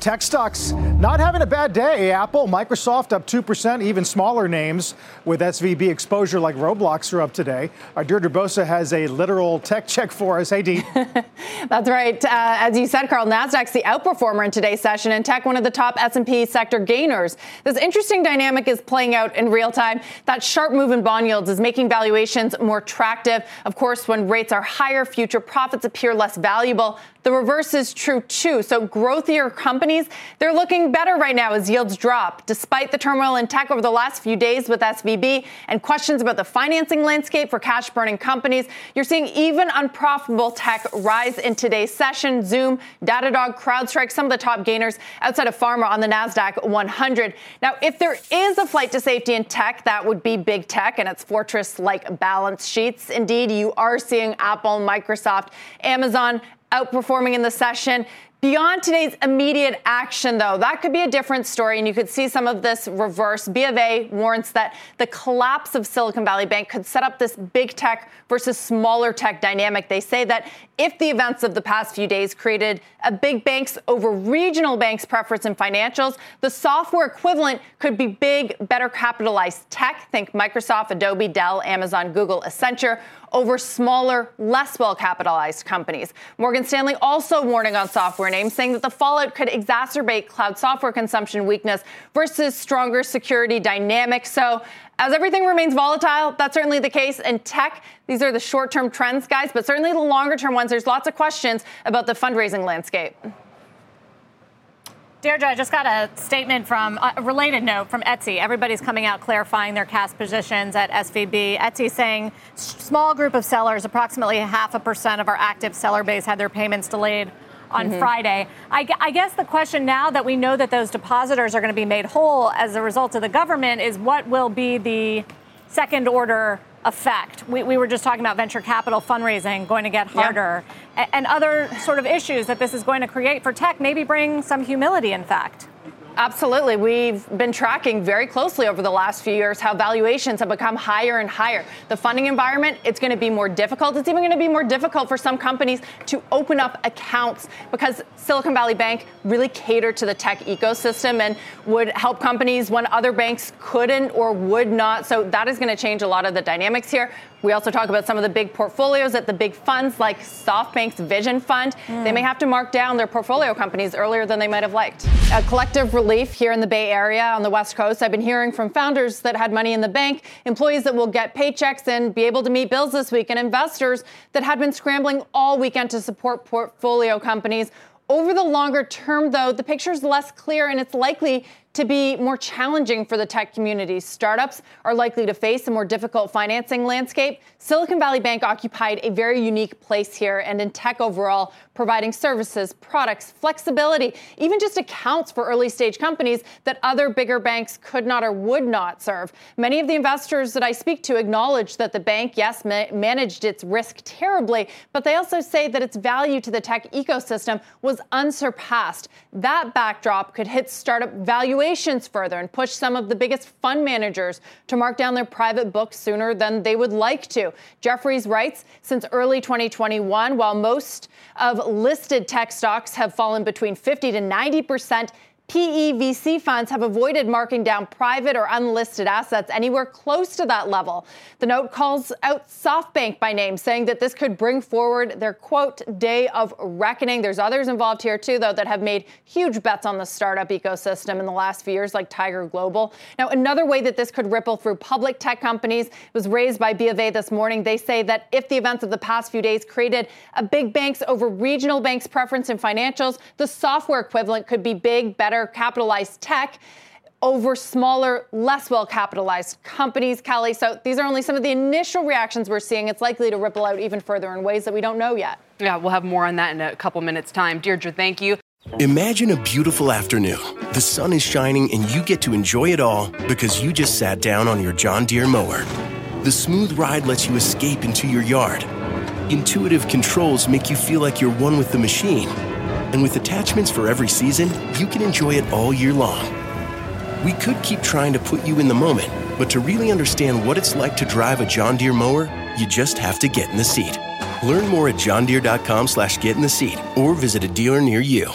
Tech stocks not having a bad day. Apple, Microsoft up 2%, even smaller names with SVB exposure like Roblox are up today. Our Deirdre Bosa has a literal tech check for us. Hey, Dee. That's right. Uh, as you said, Carl, NASDAQ's the outperformer in today's session and tech one of the top S&P sector gainers. This interesting dynamic is playing out in real time. That sharp move in bond yields is making valuations more attractive. Of course, when rates are higher, future profits appear less valuable. The reverse is true too. So growthier companies, they're looking better right now as yields drop. Despite the turmoil in tech over the last few days with SVB and questions about the financing landscape for cash burning companies, you're seeing even unprofitable tech rise in today's session. Zoom, Datadog, CrowdStrike, some of the top gainers outside of pharma on the NASDAQ 100. Now, if there is a flight to safety in tech, that would be big tech and its fortress like balance sheets. Indeed, you are seeing Apple, Microsoft, Amazon, outperforming in the session. Beyond today's immediate action, though, that could be a different story, and you could see some of this reverse. B of A warns that the collapse of Silicon Valley Bank could set up this big tech versus smaller tech dynamic. They say that if the events of the past few days created a big banks over regional banks preference in financials, the software equivalent could be big, better capitalized tech. Think Microsoft, Adobe, Dell, Amazon, Google, Accenture over smaller, less well capitalized companies. Morgan Stanley also warning on software saying that the fallout could exacerbate cloud software consumption weakness versus stronger security dynamics. So, as everything remains volatile, that's certainly the case. In tech, these are the short term trends, guys, but certainly the longer term ones, there's lots of questions about the fundraising landscape. Deirdre, I just got a statement from uh, a related note from Etsy. Everybody's coming out clarifying their cash positions at SVB. Etsy saying small group of sellers, approximately half a percent of our active seller base had their payments delayed on mm-hmm. Friday. I, I, guess the question now that we know that those depositors are going to be made whole as a result of the government is what will be the second order effect. We, we were just talking about venture capital fundraising going to get harder yeah. and, and other sort of issues that this is going to create for tech, maybe bring some humility, in fact. Absolutely. We've been tracking very closely over the last few years how valuations have become higher and higher. The funding environment, it's going to be more difficult. It's even going to be more difficult for some companies to open up accounts because Silicon Valley Bank really catered to the tech ecosystem and would help companies when other banks couldn't or would not. So that is going to change a lot of the dynamics here. We also talk about some of the big portfolios at the big funds like SoftBank's Vision Fund. Mm. They may have to mark down their portfolio companies earlier than they might have liked. A collective relief here in the Bay Area on the West Coast. I've been hearing from founders that had money in the bank, employees that will get paychecks and be able to meet bills this week, and investors that had been scrambling all weekend to support portfolio companies. Over the longer term, though, the picture is less clear and it's likely to be more challenging for the tech community. Startups are likely to face a more difficult financing landscape. Silicon Valley Bank occupied a very unique place here and in tech overall, providing services, products, flexibility, even just accounts for early stage companies that other bigger banks could not or would not serve. Many of the investors that I speak to acknowledge that the bank, yes, ma- managed its risk terribly, but they also say that its value to the tech ecosystem was unsurpassed. That backdrop could hit startup valuations valuations further and push some of the biggest fund managers to mark down their private books sooner than they would like to. Jefferies writes since early 2021, while most of listed tech stocks have fallen between 50 to 90 percent, PEVC funds have avoided marking down private or unlisted assets anywhere close to that level. The note calls out SoftBank by name, saying that this could bring forward their quote day of reckoning. There's others involved here too, though, that have made huge bets on the startup ecosystem in the last few years, like Tiger Global. Now, another way that this could ripple through public tech companies was raised by B of A this morning. They say that if the events of the past few days created a big banks over regional banks preference in financials, the software equivalent could be big, better better capitalized tech over smaller, less well capitalized companies, Kelly. So these are only some of the initial reactions we're seeing. It's likely to ripple out even further in ways that we don't know yet. Yeah, we'll have more on that in a couple minutes' time. Deirdre, thank you. Imagine a beautiful afternoon. The sun is shining and you get to enjoy it all because you just sat down on your John Deere mower. The smooth ride lets you escape into your yard. Intuitive controls make you feel like you're one with the machine. And with attachments for every season, you can enjoy it all year long. We could keep trying to put you in the moment, but to really understand what it's like to drive a John Deere mower, you just have to get in the seat. Learn more at johndeere.com slash get in the seat or visit a dealer near you.